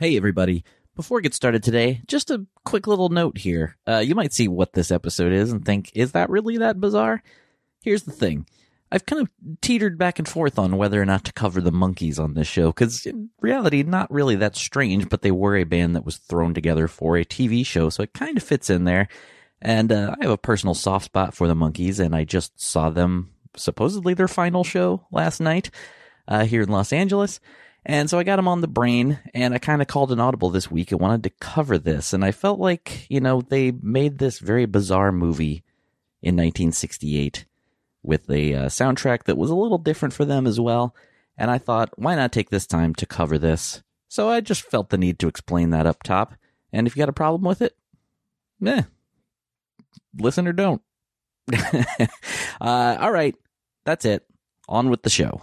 Hey, everybody. Before we get started today, just a quick little note here. Uh, you might see what this episode is and think, is that really that bizarre? Here's the thing. I've kind of teetered back and forth on whether or not to cover the Monkees on this show, because in reality, not really that strange, but they were a band that was thrown together for a TV show, so it kind of fits in there. And uh, I have a personal soft spot for the Monkees, and I just saw them, supposedly their final show last night uh, here in Los Angeles. And so I got them on the brain and I kind of called an audible this week and wanted to cover this. And I felt like, you know, they made this very bizarre movie in 1968 with a uh, soundtrack that was a little different for them as well. And I thought, why not take this time to cover this? So I just felt the need to explain that up top. And if you got a problem with it, eh, listen or don't. uh, all right, that's it. On with the show.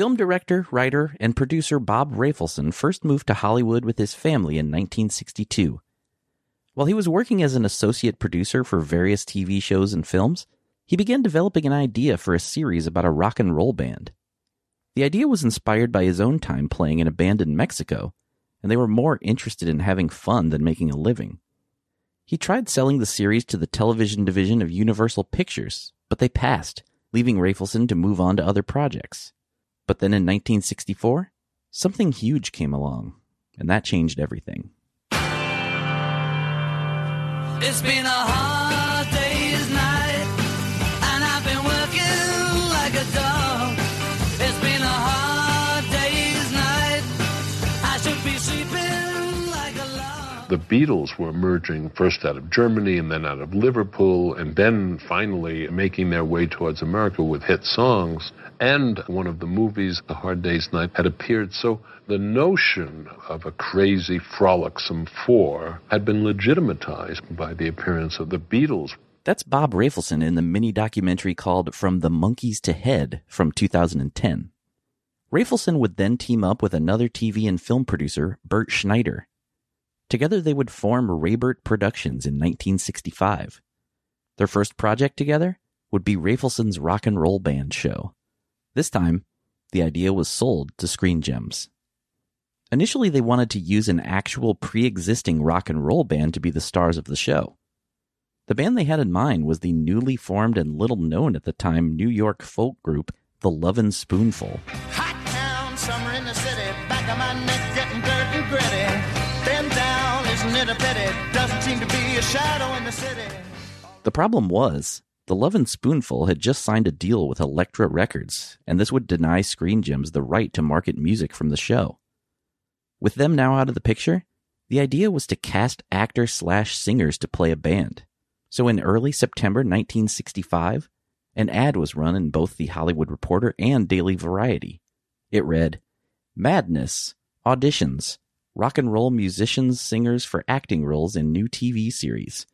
Film director, writer, and producer Bob Rafelson first moved to Hollywood with his family in 1962. While he was working as an associate producer for various TV shows and films, he began developing an idea for a series about a rock and roll band. The idea was inspired by his own time playing in a band in Mexico, and they were more interested in having fun than making a living. He tried selling the series to the television division of Universal Pictures, but they passed, leaving Rafelson to move on to other projects. But then in 1964, something huge came along, and that changed everything. It's been a hard the Beatles were emerging first out of Germany and then out of Liverpool, and then finally making their way towards America with hit songs. And one of the movies, A Hard Day's Night, had appeared. So the notion of a crazy, frolicsome four had been legitimatized by the appearance of the Beatles. That's Bob Rafelson in the mini documentary called From the Monkees to Head from 2010. Rafelson would then team up with another TV and film producer, Bert Schneider. Together they would form Raybert Productions in 1965. Their first project together would be Rafelson's Rock and Roll Band show. This time, the idea was sold to Screen Gems. Initially, they wanted to use an actual pre existing rock and roll band to be the stars of the show. The band they had in mind was the newly formed and little known at the time New York folk group, The Lovin' Spoonful. Hot town, summer in the city, back of my neck getting dirt and gritty. The. Problem was, The Lovin' Spoonful had just signed a deal with Elektra Records, and this would deny Screen Gems the right to market music from the show. With them now out of the picture, the idea was to cast actor slash singers to play a band. So in early September 1965, an ad was run in both the Hollywood Reporter and Daily Variety. It read, Madness, auditions, rock and roll musicians, singers for acting roles in new TV series,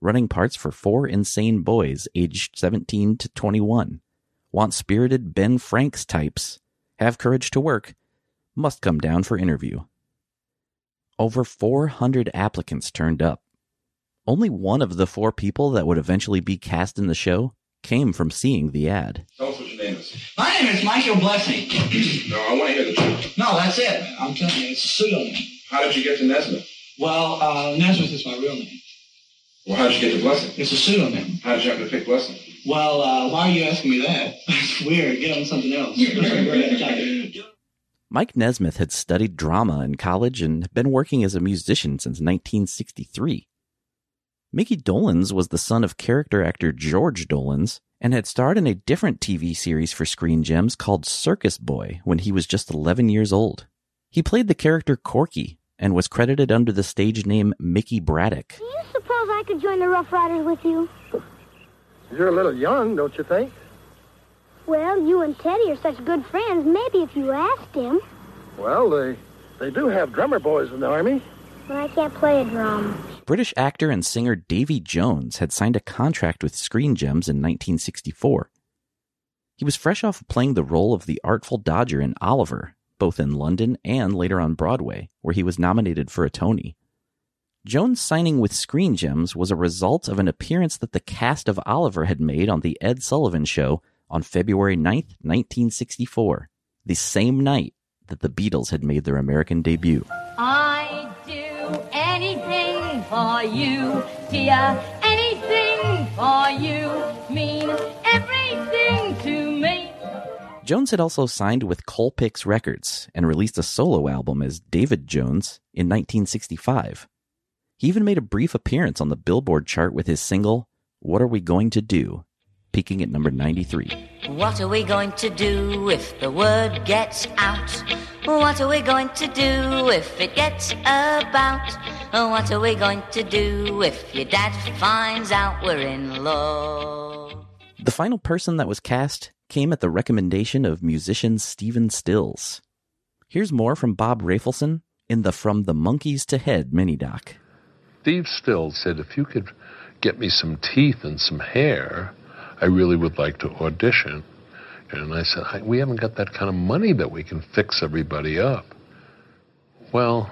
running parts for four insane boys aged 17 to 21. Want spirited Ben Franks types. Have courage to work. Must come down for interview. Over 400 applicants turned up. Only one of the four people that would eventually be cast in the show came from seeing the ad. Us what your name is. My name is Michael Blessing. No, I want to hear the truth. No, that's it. I'm telling you, it's a pseudonym. How did you get to Nesmith? Well, uh, Nesmith is my real name. Well, how did you get to Blessing? It's a pseudonym. How did you happen to pick Blessing? Well, uh, why are you asking me that? That's weird. Get on something else. Mike Nesmith had studied drama in college and been working as a musician since 1963. Mickey Dolenz was the son of character actor George Dolenz and had starred in a different TV series for Screen Gems called Circus Boy when he was just 11 years old. He played the character Corky and was credited under the stage name Mickey Braddock. Do you suppose I could join the Rough Riders with you? You're a little young, don't you think? Well, you and Teddy are such good friends. Maybe if you asked him. Well, they they do have drummer boys in the army. When I can't play a drum. British actor and singer Davy Jones had signed a contract with Screen Gems in 1964. He was fresh off playing the role of the Artful Dodger in Oliver, both in London and later on Broadway, where he was nominated for a Tony. Jones' signing with Screen Gems was a result of an appearance that the cast of Oliver had made on The Ed Sullivan Show on February 9, 1964, the same night that the Beatles had made their American debut. You, dear. Anything for you. Mean everything to me. Jones had also signed with Colpix Records and released a solo album as David Jones in 1965. He even made a brief appearance on the Billboard chart with his single, What Are We Going to Do, peaking at number 93. What are we going to do if the word gets out? What are we going to do if it gets about? What are we going to do if your dad finds out we're in love? The final person that was cast came at the recommendation of musician Stephen Stills. Here's more from Bob Rafelson in the From the Monkees to Head mini doc. Steve Stills said, if you could get me some teeth and some hair, I really would like to audition. And I said, we haven't got that kind of money that we can fix everybody up. Well,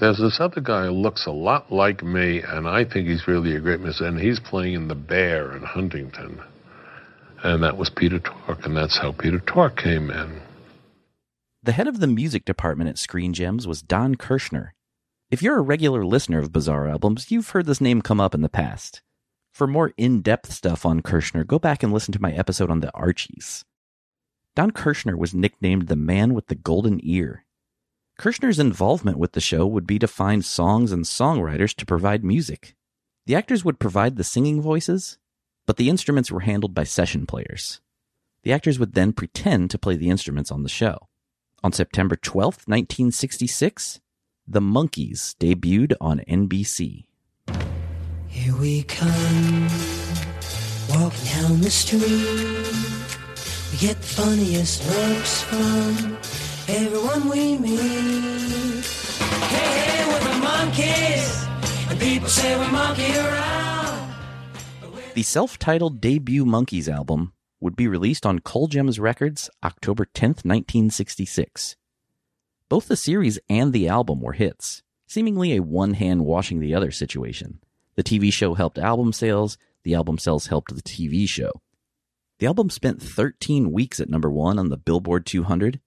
there's this other guy who looks a lot like me, and I think he's really a great musician. And he's playing in The Bear in Huntington. And that was Peter Tork, and that's how Peter Tork came in. The head of the music department at Screen Gems was Don Kirshner. If you're a regular listener of Bizarre Albums, you've heard this name come up in the past. For more in depth stuff on Kirshner, go back and listen to my episode on the Archies. Don Kirshner was nicknamed the man with the golden ear. Kirshner's involvement with the show would be to find songs and songwriters to provide music. The actors would provide the singing voices, but the instruments were handled by session players. The actors would then pretend to play the instruments on the show. On September 12th, 1966, The Monkees debuted on NBC. Here we come, walking down the street. We get the funniest looks from everyone we meet. Hey, hey, we're the Monkees, and people say we monkey around. The self titled debut Monkees album would be released on Colgems Records October 10th, 1966. Both the series and the album were hits, seemingly a one hand washing the other situation. The TV show helped album sales, the album sales helped the TV show. The album spent 13 weeks at number one on the Billboard 200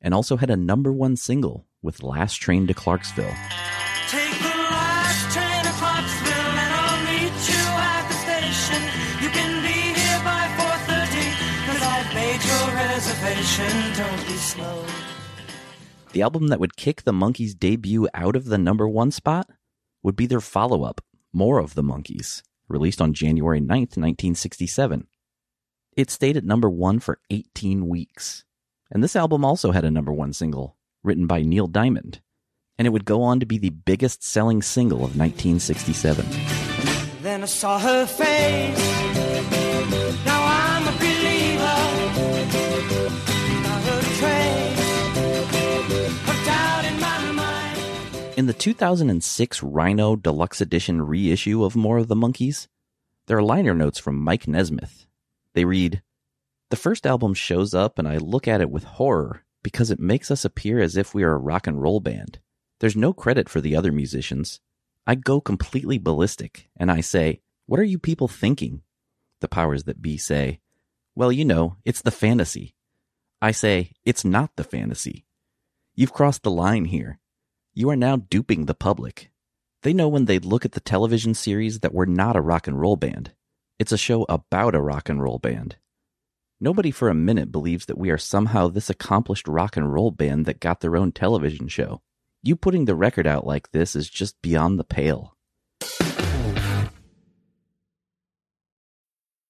and also had a number one single with Last Train to Clarksville. The last train to Clarksville, and I'll meet you at the station. You can be here by 4:30, cause I've made your reservation. Don't be slow. The album that would kick the Monkees' debut out of the number one spot would be their follow up, More of the Monkees, released on January 9th, 1967. It stayed at number one for 18 weeks. And this album also had a number one single, written by Neil Diamond. And it would go on to be the biggest selling single of 1967. Then I saw her face. Now In the 2006 Rhino Deluxe Edition reissue of More of the Monkees, there are liner notes from Mike Nesmith. They read, The first album shows up and I look at it with horror because it makes us appear as if we are a rock and roll band. There's no credit for the other musicians. I go completely ballistic and I say, What are you people thinking? The powers that be say, Well, you know, it's the fantasy. I say, It's not the fantasy. You've crossed the line here. You are now duping the public. They know when they look at the television series that we're not a rock and roll band. It's a show about a rock and roll band. Nobody for a minute believes that we are somehow this accomplished rock and roll band that got their own television show. You putting the record out like this is just beyond the pale.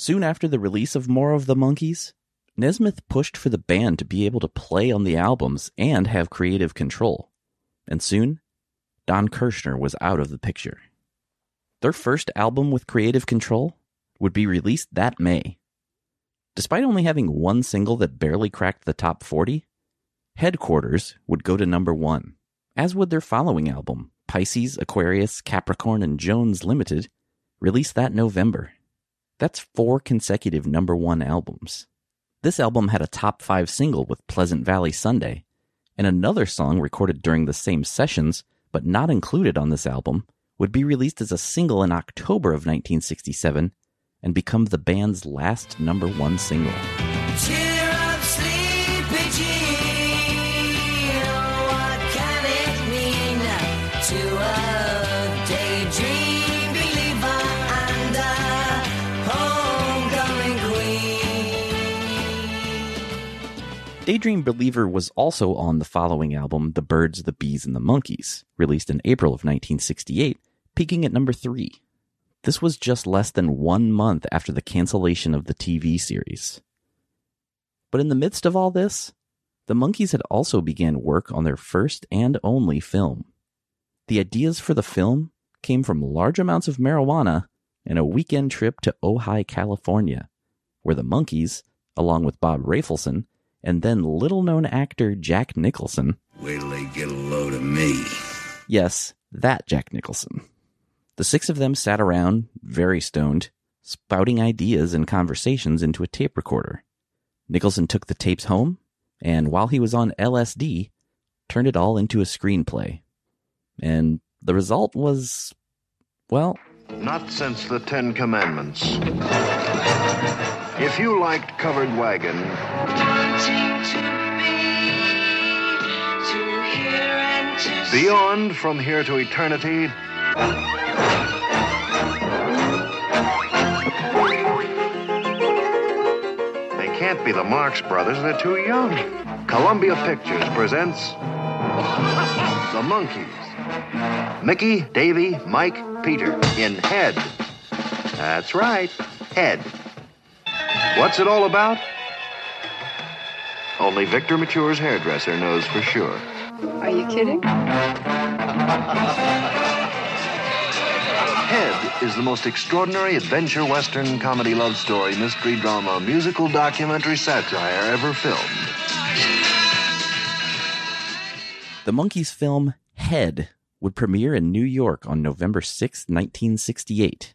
Soon after the release of More of the Monkees, Nesmith pushed for the band to be able to play on the albums and have creative control. And soon, Don Kirshner was out of the picture. Their first album with creative control would be released that May. Despite only having one single that barely cracked the top 40, Headquarters would go to number one, as would their following album, Pisces, Aquarius, Capricorn, and Jones Limited, released that November. That's four consecutive number one albums. This album had a top five single with Pleasant Valley Sunday, and another song recorded during the same sessions, but not included on this album, would be released as a single in October of 1967 and become the band's last number one single. Cheer up, sleepy. Daydream Believer was also on the following album, The Birds, the Bees, and the Monkees, released in April of 1968, peaking at number three. This was just less than one month after the cancellation of the TV series. But in the midst of all this, the Monkees had also began work on their first and only film. The ideas for the film came from large amounts of marijuana and a weekend trip to Ojai, California, where the Monkees, along with Bob Rafelson and then little known actor Jack Nicholson, Wait till they get a load of me. yes, that Jack Nicholson, the six of them sat around, very stoned, spouting ideas and conversations into a tape recorder. Nicholson took the tapes home, and while he was on LSD, turned it all into a screenplay. And the result was, well, Not since the Ten Commandments. If you liked Covered Wagon, Beyond From Here to Eternity, they can't be the Marx Brothers, they're too young. Columbia Pictures presents The Monkees. Mickey, Davy, Mike, Peter in Head. That's right, Head. What's it all about? Only Victor Mature's hairdresser knows for sure. Are you kidding? Head is the most extraordinary adventure western comedy love story, mystery drama, musical documentary satire ever filmed. the Monkees film Head would premiere in New York on November 6, 1968.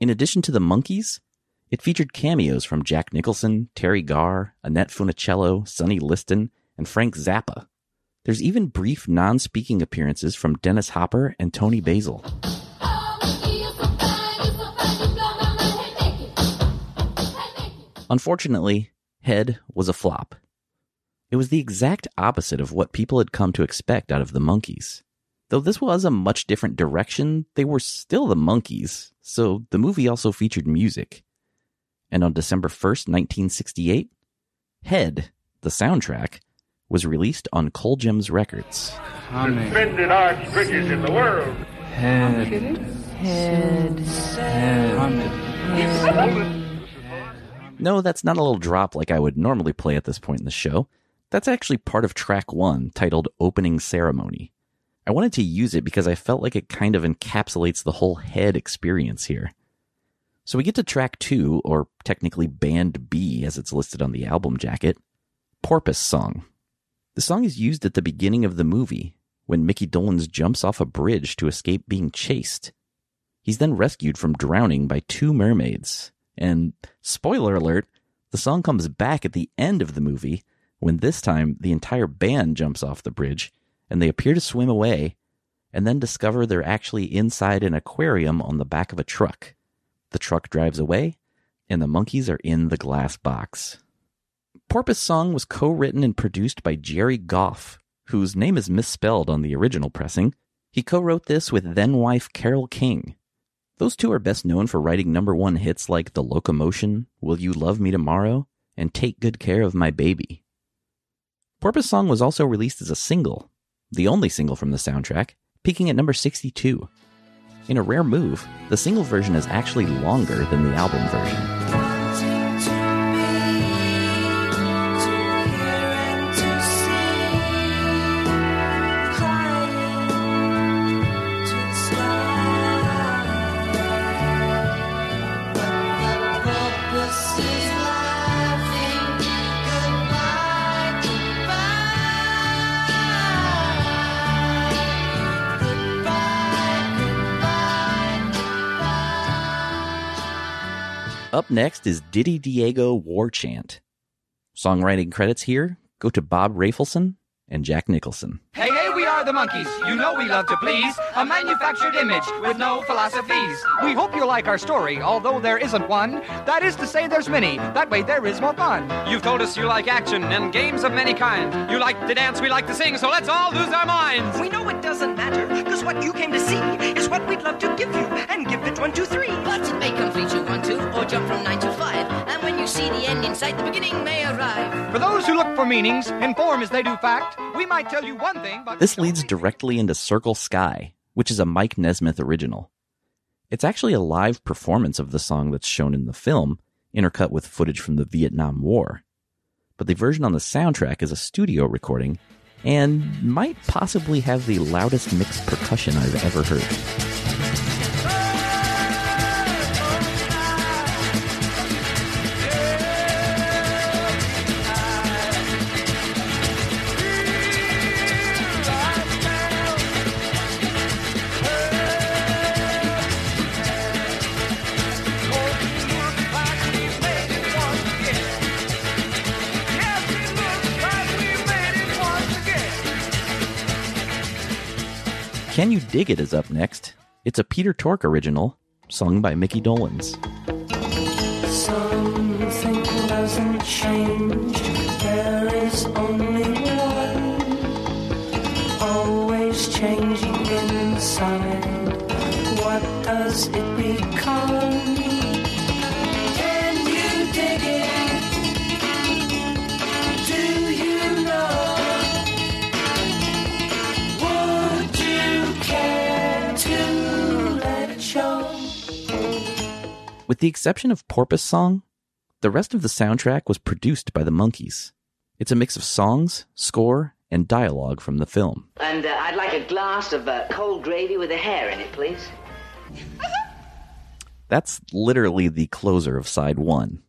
In addition to the Monkees, it featured cameos from Jack Nicholson, Teri Garr, Annette Funicello, Sonny Liston, and Frank Zappa. There's even brief non speaking appearances from Dennis Hopper and Toni Basil. Unfortunately, Head was a flop. It was the exact opposite of what people had come to expect out of the Monkees. Though this was a much different direction, they were still the Monkees, so the movie also featured music. And on December 1st, 1968, Head, the soundtrack, was released on Colgems Records. Suspended arch bridges in the world. Head. Head. Head. No, that's not a little drop like I would normally play at this point in the show. That's actually part of track one, titled Opening Ceremony. I wanted to use it because I felt like it kind of encapsulates the whole head experience here. So we get to track two, or technically band B as it's listed on the album jacket, Porpoise Song. The song is used at the beginning of the movie when Mickey Dolenz jumps off a bridge to escape being chased. He's then rescued from drowning by two mermaids. And spoiler alert, the song comes back at the end of the movie when this time the entire band jumps off the bridge and they appear to swim away and then discover they're actually inside an aquarium on the back of a truck. The truck drives away and the Monkees are in the glass box. Porpoise Song was co written and produced by Jerry Goff, whose name is misspelled on the original pressing. He co wrote this with then wife Carole King. Those two are best known for writing number one hits like The Locomotion, Will You Love Me Tomorrow, and Take Good Care of My Baby. Porpoise Song was also released as a single, the only single from the soundtrack, peaking at number 62. In a rare move, the single version is actually longer than the album version. Up next is Ditty Diego War Chant. Songwriting credits here go to Bob Rafelson and Jack Nicholson. Hey, the Monkees. You know we love to please. A manufactured image with no philosophies. We hope you like our story, although there isn't one. That is to say, there's many. That way there is more fun. You've told us you like action and games of many kinds. You like to dance, we like to sing, so let's all lose our minds. We know it doesn't matter, because what you came to see is what we'd love to give you, and give it one, two, three. But it may complete you one, two, or jump from nine to five. And when you see the end in sight, the beginning may arrive. For those who look for meanings, inform as they do fact, we might tell you one thing, but. This leads directly into Circle Sky, which is a Mike Nesmith original. It's actually a live performance of the song that's shown in the film, intercut with footage from the Vietnam War. But the version on the soundtrack is a studio recording and might possibly have the loudest mixed percussion I've ever heard. Can You Dig It is up next. It's a Peter Tork original, sung by Mickey Dolenz. Something doesn't change. There is only one. Always changing inside. What does it become? With the exception of Porpoise Song, the rest of the soundtrack was produced by the Monkees. It's a mix of songs, score, and dialogue from the film. And uh, I'd like a glass of uh, cold gravy with a hair in it, please. That's literally the closer of side one,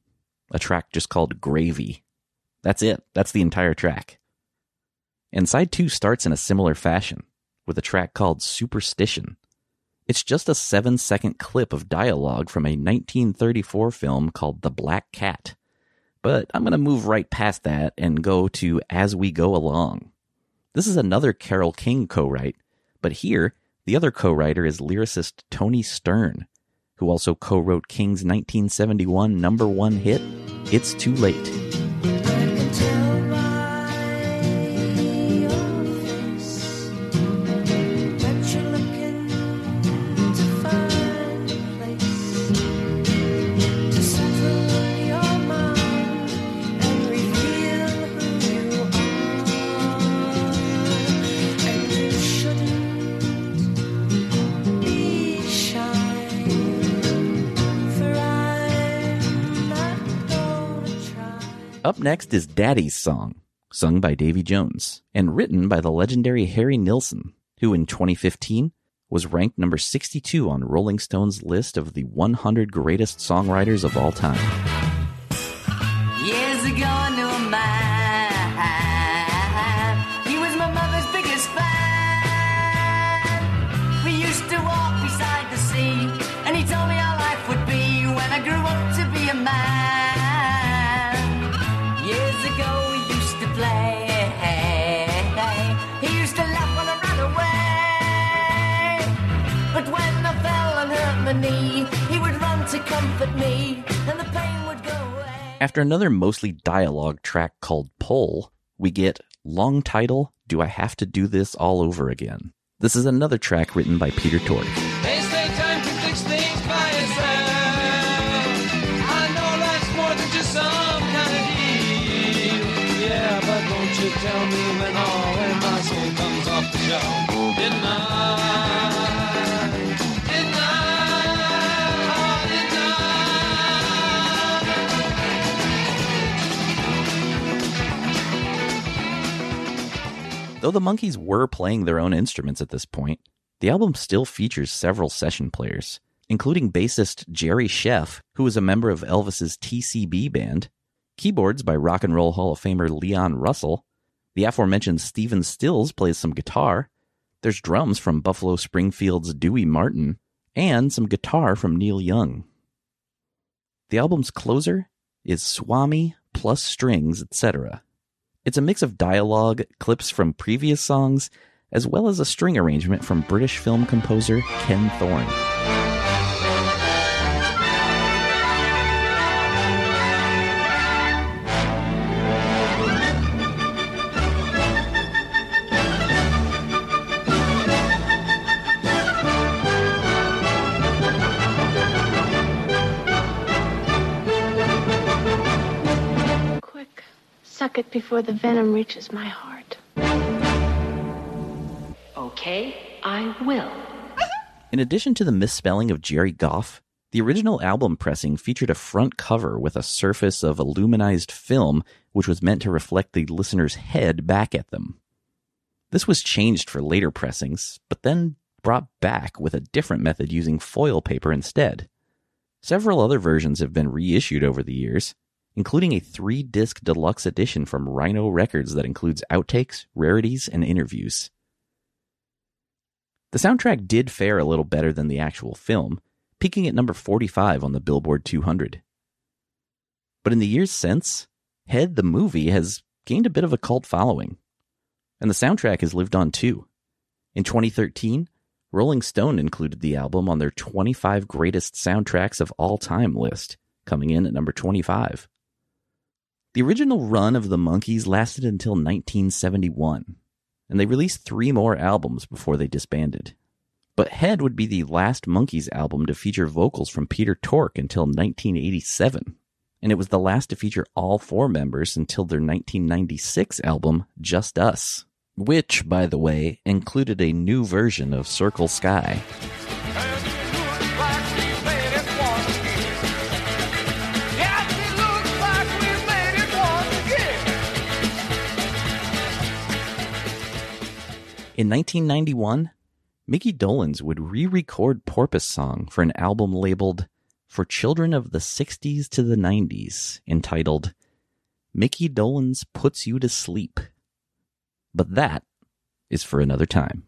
a track just called Gravy. That's it. That's the entire track. And side two starts in a similar fashion, with a track called Superstition. It's just a seven second clip of dialogue from a 1934 film called The Black Cat. But I'm going to move right past that and go to As We Go Along. This is another Carole King co write, but here, the other co writer is lyricist Tony Stern, who also co wrote King's 1971 number one hit, It's Too Late. Next is Daddy's Song, sung by Davy Jones, and written by the legendary Harry Nilsson, who in 2015 was ranked number 62 on Rolling Stone's list of the 100 greatest songwriters of all time. After another mostly dialogue track called Pull, we get long title Do I Have to Do This All Over Again? This is another track written by Peter Tork. Tell me when all my soul comes off the? Though the Monkees were playing their own instruments at this point, the album still features several session players, including bassist Jerry Scheff, who was a member of Elvis's TCB band, keyboards by Rock and Roll Hall of Famer Leon Russell, the aforementioned Stephen Stills plays some guitar, there's drums from Buffalo Springfield's Dewey Martin, and some guitar from Neil Young. The album's closer is Swami plus strings, etc. It's a mix of dialogue, clips from previous songs, as well as a string arrangement from British film composer Ken Thorne. It before the venom reaches my heart. Okay, I will. In addition to the misspelling of Jerry Goff, the original album pressing featured a front cover with a surface of aluminized film which was meant to reflect the listener's head back at them. This was changed for later pressings, but then brought back with a different method using foil paper instead. Several other versions have been reissued over the years, including a three disc deluxe edition from Rhino Records that includes outtakes, rarities, and interviews. The soundtrack did fare a little better than the actual film, peaking at number 45 on the Billboard 200. But in the years since, Head the movie has gained a bit of a cult following, and the soundtrack has lived on too. In 2013, Rolling Stone included the album on their 25 greatest soundtracks of all time list, coming in at number 25. The original run of the Monkees lasted until 1971, and they released three more albums before they disbanded. But Head would be the last Monkees album to feature vocals from Peter Tork until 1987, and it was the last to feature all four members until their 1996 album Just Us, which, by the way, included a new version of Circle Sky. In 1991, Mickey Dolenz would re record Porpoise Song for an album labeled For Children of the 60s to the 90s, entitled Mickey Dolenz Puts You to Sleep. But that is for another time.